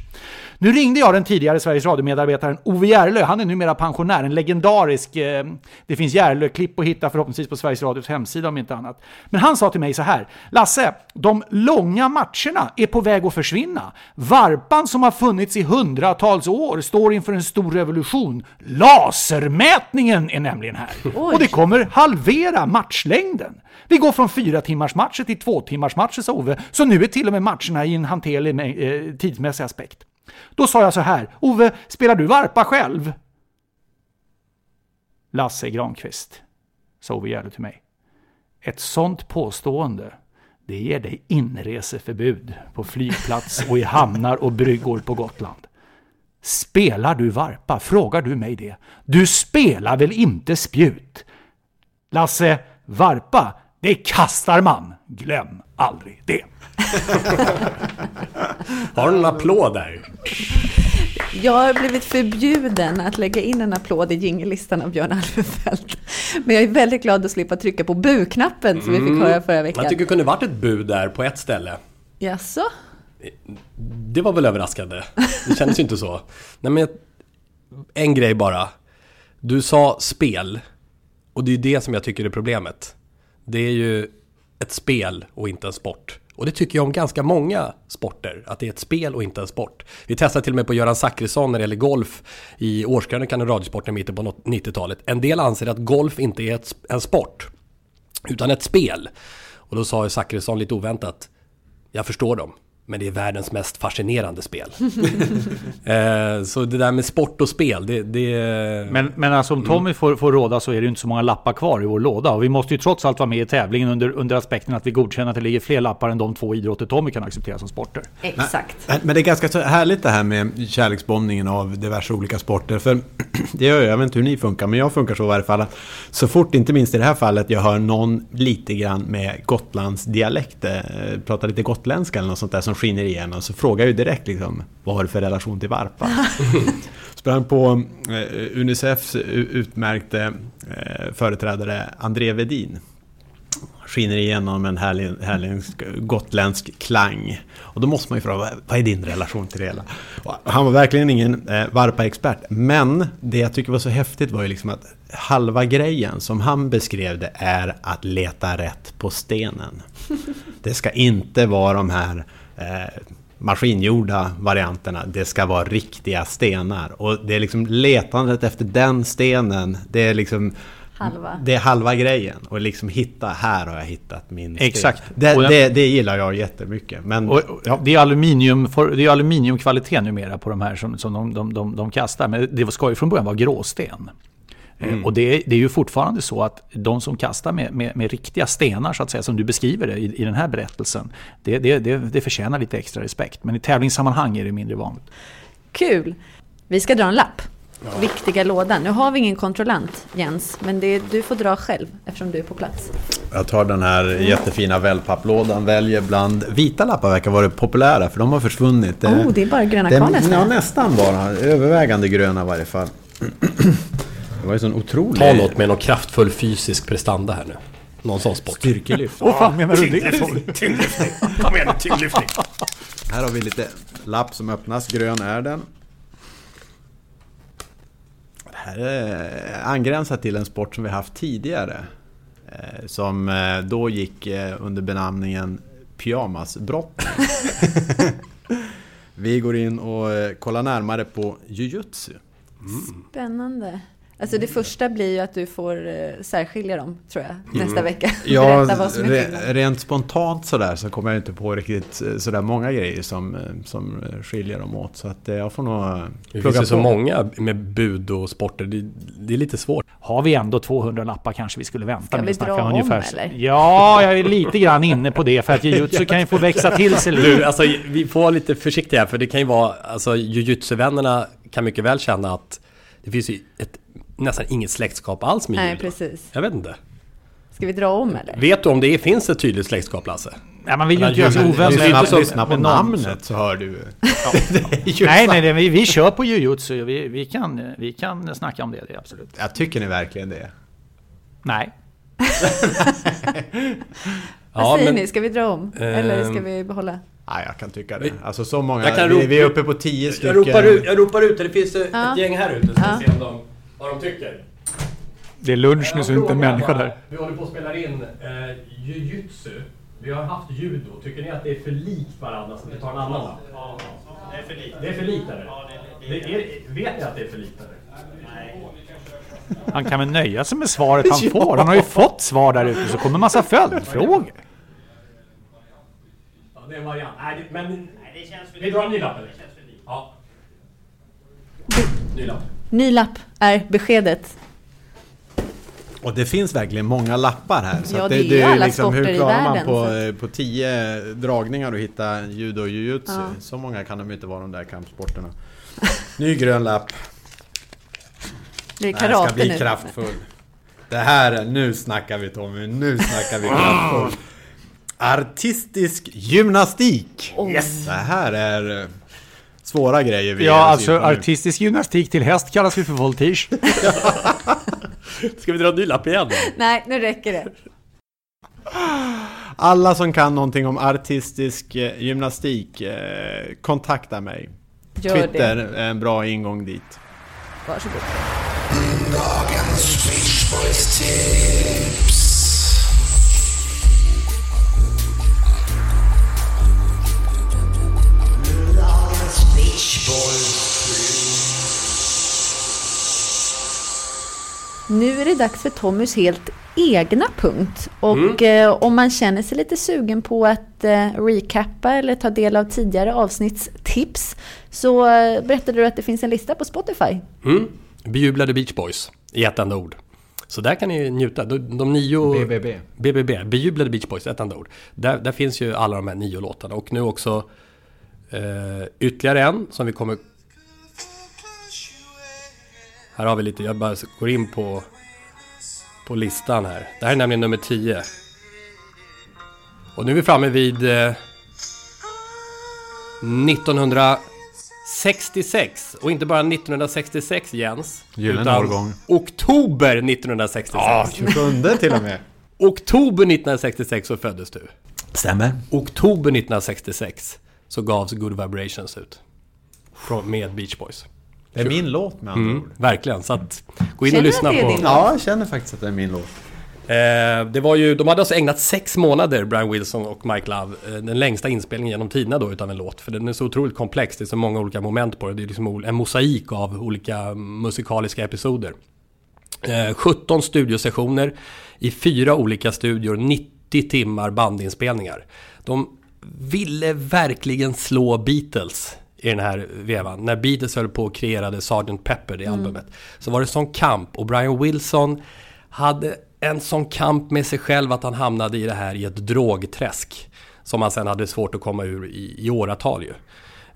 [SPEAKER 3] Nu ringde jag den tidigare Sveriges Radio-medarbetaren Ove Järlö. Han är numera pensionär, en legendarisk... Eh, det finns Järlö-klipp att hitta förhoppningsvis på Sveriges Radios hemsida om inte annat. Men han sa till mig så här. Lasse, de långa matcherna är på väg att försvinna. Varpan som har funnits i hundratals år står inför en stor revolution. Lasermätningen är nämligen här. Oj. Och det kommer halvera matchlängden. Vi går från fyra timmars matcher till två timmars matcher, sa Ove. Så nu är till och med matcherna i en hanterlig eh, tidsmässig aspekt. Då sa jag så här, Ove, spelar du varpa själv? Lasse Granqvist, sa Ove Gärde till mig. Ett sånt påstående, det ger dig inreseförbud på flygplats och i hamnar och bryggor på Gotland. Spelar du varpa? Frågar du mig det? Du spelar väl inte spjut? Lasse, varpa, det kastar man. Glöm aldrig det. [laughs]
[SPEAKER 2] Har du en applåd där?
[SPEAKER 4] Jag har blivit förbjuden att lägga in en applåd i jingellistan av Björn Alvefelt. Men jag är väldigt glad att slippa trycka på bu-knappen som vi fick mm. höra förra veckan.
[SPEAKER 2] Jag tycker det kunde varit ett bu där på ett ställe.
[SPEAKER 4] Jaså?
[SPEAKER 2] Det var väl överraskande. Det kändes ju inte så. Nej men en grej bara. Du sa spel. Och det är ju det som jag tycker är problemet. Det är ju ett spel och inte en sport. Och det tycker jag om ganska många sporter, att det är ett spel och inte en sport. Vi testade till och med på Göran Zachrisson när det gäller golf i årskrönikan i Radiosporten i mitten på 90-talet. En del anser att golf inte är ett, en sport, utan ett spel. Och då sa Zachrisson lite oväntat, jag förstår dem. Men det är världens mest fascinerande spel. [laughs] eh, så det där med sport och spel, det... det...
[SPEAKER 3] Men, men alltså om Tommy mm. får, får råda så är det ju inte så många lappar kvar i vår låda. Och vi måste ju trots allt vara med i tävlingen under, under aspekten att vi godkänner att det ligger fler lappar än de två idrotter Tommy kan acceptera som sporter.
[SPEAKER 4] Exakt.
[SPEAKER 5] Men, men det är ganska härligt det här med kärleksbombningen av diverse olika sporter. För [clears throat] det gör jag, jag vet inte hur ni funkar, men jag funkar så i varje fall. Så fort, inte minst i det här fallet, jag hör någon lite grann med Gotlands dialekt, eh, pratar lite gotländska eller något sånt där som skiner igenom så frågar jag ju direkt liksom, vad har du för relation till Varpa? [laughs] Sprang på eh, Unicefs utmärkte eh, företrädare André Vedin. Skiner igenom en härlig, härlig gotländsk klang. Och då måste man ju fråga, vad är din relation till det hela? Han var verkligen ingen eh, Varpa-expert. Men det jag tycker var så häftigt var ju liksom att halva grejen som han beskrev det är att leta rätt på stenen. Det ska inte vara de här eh, maskingjorda varianterna, det ska vara riktiga stenar. Och det är liksom letandet efter den stenen, det är liksom
[SPEAKER 4] halva.
[SPEAKER 5] Det är halva grejen. Och liksom hitta, här har jag hittat min stil.
[SPEAKER 3] Exakt.
[SPEAKER 5] Det,
[SPEAKER 3] den-
[SPEAKER 5] det, det gillar jag jättemycket. Men
[SPEAKER 3] Och, och, det är aluminium, för, det är aluminiumkvalitet numera på de här som, som de, de, de, de kastar. Men det ska ju från början vara gråsten. Eh, Och det är, det är ju fortfarande så att de som kastar med, med, med riktiga stenar, så att säga, som du beskriver det i, i den här berättelsen, det, det, det, det förtjänar lite extra respekt. Men i tävlingssammanhang är det mindre vanligt.
[SPEAKER 4] Kul! Vi ska dra en lapp. Viktiga lådan. Nu har vi ingen kontrollant, Jens, men det, du får dra själv eftersom du är på plats.
[SPEAKER 5] Jag tar den här jättefina wellpapplådan, väljer bland... Vita lappar verkar vara populära för de har försvunnit.
[SPEAKER 4] Oh, det är bara gröna
[SPEAKER 5] det,
[SPEAKER 4] kvar nästan.
[SPEAKER 5] Ja, nästan bara. Övervägande gröna i varje fall. [clears throat] Det var ju sån otrolig...
[SPEAKER 2] Ta något med någon kraftfull fysisk prestanda här nu. Någon sån sport.
[SPEAKER 5] Styrkelyft.
[SPEAKER 3] Vad fan menar du? det?
[SPEAKER 2] Kom igen tyngdlyftning.
[SPEAKER 5] Här har vi lite lapp som öppnas. Grön är den. Det här är angränsar till en sport som vi haft tidigare. eh, Som eh, då gick eh, under benämningen pyjamasbrottning. [laughs] Vi går in och kollar närmare på jujutsu.
[SPEAKER 4] Spännande. Alltså det första blir ju att du får eh, särskilja dem, tror jag, nästa vecka. [laughs]
[SPEAKER 5] Ja,
[SPEAKER 4] Berätta vad som är
[SPEAKER 5] re, rent spontant sådär så kommer jag inte på riktigt eh, sådär många grejer som, eh, som skiljer dem åt. Så att jag får nog eh,
[SPEAKER 2] Det
[SPEAKER 5] plugga
[SPEAKER 2] finns ju så många med bud och sporter. Det, det är lite svårt.
[SPEAKER 3] Har vi ändå 200 lappar kanske vi skulle vänta
[SPEAKER 4] Ska
[SPEAKER 3] med
[SPEAKER 4] vi dra om,
[SPEAKER 3] ungefär.
[SPEAKER 4] eller?
[SPEAKER 3] Ja, jag är lite grann inne på det för att jujutsu [laughs] kan ju få växa till sig lite.
[SPEAKER 2] Du, alltså vi får vara lite försiktiga här, för det kan ju vara, alltså jujutsu-vännerna kan mycket väl känna att det finns ju ett, nästan inget släktskap alls med
[SPEAKER 4] Nej,
[SPEAKER 2] judo.
[SPEAKER 4] precis.
[SPEAKER 2] Jag vet inte.
[SPEAKER 4] Ska vi dra om eller?
[SPEAKER 2] Vet du om det finns ett tydligt släktskap Lasse?
[SPEAKER 3] Nej, man vill ju inte göra sig ovän med,
[SPEAKER 2] inte så-
[SPEAKER 5] Lyssna på namnet så hör du. [laughs] Ju
[SPEAKER 3] Nej, nej, det, vi, vi kör på jujutsu. Vi, vi, kan, vi kan snacka om det, det absolut.
[SPEAKER 5] Jag tycker ni verkligen det?
[SPEAKER 3] Nej. [laughs]
[SPEAKER 4] Vad
[SPEAKER 2] Ja,
[SPEAKER 4] säger
[SPEAKER 2] men-
[SPEAKER 4] ni? Ska vi dra om? Eller ska
[SPEAKER 2] Ehm,
[SPEAKER 4] vi behålla?
[SPEAKER 5] Nej, jag kan tycka det.
[SPEAKER 2] Vi-
[SPEAKER 5] Alltså så många. Vi,
[SPEAKER 2] ropa-
[SPEAKER 5] vi är uppe på tio stycken.
[SPEAKER 2] Jag ropar ut, jag ropar ut det finns ett
[SPEAKER 4] Ja.
[SPEAKER 2] gäng här ute. Ska
[SPEAKER 4] Ja.
[SPEAKER 2] vi se om de, vad de tycker.
[SPEAKER 3] Det är lunch nu så det är inte en människa där.
[SPEAKER 2] Vi håller på att spela in eh, jujutsu. Vi har haft judo. Tycker ni att det är för likt varandra så vi tar en annan lapp? Ja, det är för likt. Det är för likt eller? Det är, vet ni att det är för likt eller?
[SPEAKER 3] Han kan väl nöja sig med svaret han får. Han har ju fått svar där ute så kommer en massa följdfrågor.
[SPEAKER 2] Ja, det är en variant. Nej, det, men... Vi drar en ny lapp eller? Ja. Ny lapp.
[SPEAKER 4] Ny lapp är beskedet.
[SPEAKER 5] Och det finns verkligen många lappar här. Så
[SPEAKER 4] Ja,
[SPEAKER 5] att
[SPEAKER 4] det är ju alla sporter
[SPEAKER 5] hur klarar man på,
[SPEAKER 4] så
[SPEAKER 5] eh, på tio dragningar och hitta judo och jujutsu?
[SPEAKER 4] Ja.
[SPEAKER 5] Så många kan de inte vara de där kampsporterna. Ny grön lapp.
[SPEAKER 4] Det är
[SPEAKER 5] Det här
[SPEAKER 4] karate
[SPEAKER 5] ska bli
[SPEAKER 4] nu.
[SPEAKER 5] kraftfull. Det här, är- nu snackar vi Tommy, nu snackar vi kraftfull. Artistisk gymnastik.
[SPEAKER 4] Yes.
[SPEAKER 5] Det här är eh, svåra grejer vi
[SPEAKER 3] Ja, alltså artistisk gymnastik till häst kallas vi för voltige. [laughs]
[SPEAKER 2] Ska vi dra en ny lapp igen?
[SPEAKER 4] Nej, nu räcker det.
[SPEAKER 5] Alla som kan någonting om artistisk eh, gymnastik, eh, kontakta mig.
[SPEAKER 4] Gör
[SPEAKER 5] Twitter
[SPEAKER 4] det.
[SPEAKER 5] är en bra ingång dit.
[SPEAKER 4] Varsågod. Nu är det dags för Tommys helt egna punkt. Och eh, om man känner sig lite sugen på att eh, recappa eller ta del av tidigare avsnittstips så eh, berättade du att det finns en lista på Spotify.
[SPEAKER 2] Mm. Bejublade Beach Boys i ett enda ord. Så där kan ni njuta. De, de nio...
[SPEAKER 5] BBB.
[SPEAKER 2] BBB, Bejublade Beach Boys, ett enda ord. Där, där finns ju alla de här nio låtarna. Och nu också eh, ytterligare en som vi kommer... Här har vi lite, jag bara går in på, på listan här. Det här är nämligen nummer 10. Och nu är vi framme vid eh, 1966. Och inte bara 1966 Jens.
[SPEAKER 5] Gyllene årgång.
[SPEAKER 2] Oktober 1966.
[SPEAKER 5] Ja, 27 till och med.
[SPEAKER 2] Oktober 1966 så föddes du.
[SPEAKER 5] Stämmer.
[SPEAKER 2] Oktober 1966 så gavs Good Vibrations ut. Med Beach Boys.
[SPEAKER 5] Det är min låt med andra
[SPEAKER 2] Mm,
[SPEAKER 5] ord.
[SPEAKER 2] verkligen, så att gå in
[SPEAKER 4] Känner
[SPEAKER 2] och lyssna på...
[SPEAKER 4] din?
[SPEAKER 5] Ja, jag känner faktiskt att det är min låt.
[SPEAKER 2] Eh, det var ju, de hade alltså ägnat sex månader, Brian Wilson och Mike Love, eh, den längsta inspelningen genom tiderna då utav en låt. För den är så otroligt komplex, det är så många olika moment på det. Det är liksom en mosaik av olika musikaliska episoder. Eh, 17 studiosessioner i fyra olika studior, 90 timmar bandinspelningar. De ville verkligen slå Beatles i den här vevan. När Beatles höll på och kreerade Sgt. Pepper, det albumet. Så var det sån kamp och Brian Wilson hade en sån kamp med sig själv att han hamnade i det här i ett drogträsk. Som han sen hade svårt att komma ur i, i åratal ju.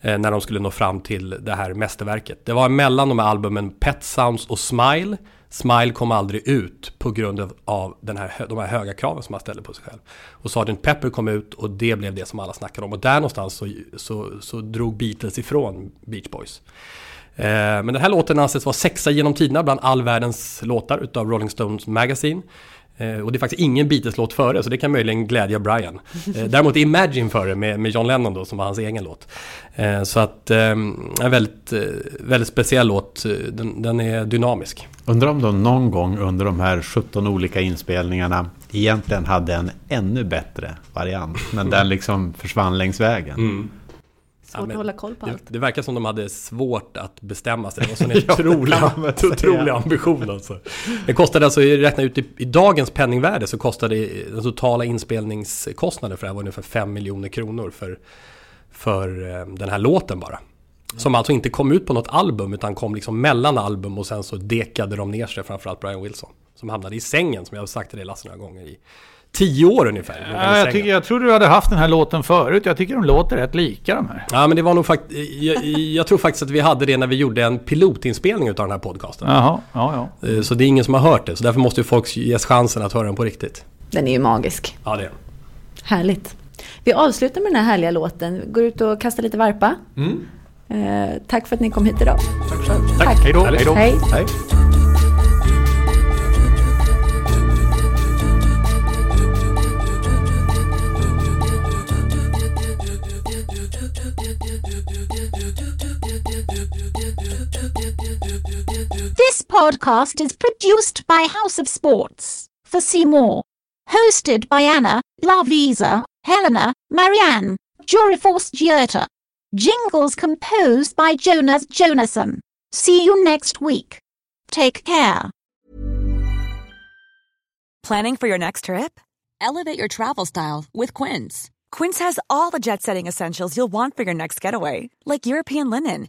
[SPEAKER 2] Eh, när de skulle nå fram till det här mästerverket. Det var mellan de här albumen Pet Sounds och Smile. Smile kom aldrig ut på grund av den här, de här höga kraven som han ställde på sig själv. Och Sgt. Pepper kom ut och det blev det som alla snackade om. Och där någonstans så, så, så drog Beatles ifrån Beach Boys. Eh, men den här låten anses vara sexa genom tiderna bland all världens låtar utav Rolling Stones Magazine. Eh, och det är faktiskt ingen Beatles-låt före, så det kan möjligen glädja Brian. Eh, [laughs] däremot är Imagine före med, med John Lennon då, som var hans egen låt. Eh, så att, eh, en väldigt, väldigt speciell låt. Den, den, är dynamisk.
[SPEAKER 5] Undrar om de någon gång under de här 17 olika inspelningarna egentligen hade en ännu bättre variant. Men den [laughs] liksom försvann längs vägen. Mm.
[SPEAKER 4] Svårt ja, att hålla koll på
[SPEAKER 2] det,
[SPEAKER 4] allt.
[SPEAKER 2] Det verkar som de hade svårt att bestämma sig. Det var [laughs] en otrolig, otrolig ambition alltså. Det kostade alltså, räkna ut i, i, dagens penningvärde så kostade den totala inspelningskostnaden för det här var ungefär 5 miljoner kronor för, för eh, den här låten bara. Som alltså inte kom ut på något album utan kom liksom mellan album och sen så dekade de ner sig framförallt Brian Wilson. Som hamnade i sängen som jag har sagt till dig Lasse några gånger i tio år ungefär.
[SPEAKER 3] Ja, jag, tycker, jag tror du hade haft den här låten förut. Jag tycker de låter rätt lika de här.
[SPEAKER 2] Ja, men det var nog faktiskt... Jag, jag, tror faktiskt att vi hade det när vi gjorde en pilotinspelning av den här podcasten.
[SPEAKER 3] Jaha, ja, ja.
[SPEAKER 2] Eh, så det är ingen som har hört det. Så därför måste ju folk ges chansen att höra den på riktigt.
[SPEAKER 4] Den är ju magisk.
[SPEAKER 2] Ja, det är
[SPEAKER 4] Härligt. Vi avslutar med den här härliga låten. Går ut och kastar lite varpa. Mm. Eh, tack för att ni kom hit idag.
[SPEAKER 2] Tack själv. Tack. tack. Hej då. Hej.
[SPEAKER 4] Hej.
[SPEAKER 2] Hej.
[SPEAKER 7] This podcast is produced by House of Sports for Seymour. Hosted by Anna, Lavisa, Helena, Marianne, Juriforce Giota. Jingles composed by Jonas Jonasson. See you next week. Take care.
[SPEAKER 8] Planning for your next trip? Elevate your travel style with Quince. Quince has all the jet setting essentials you'll want for your next getaway, like European linen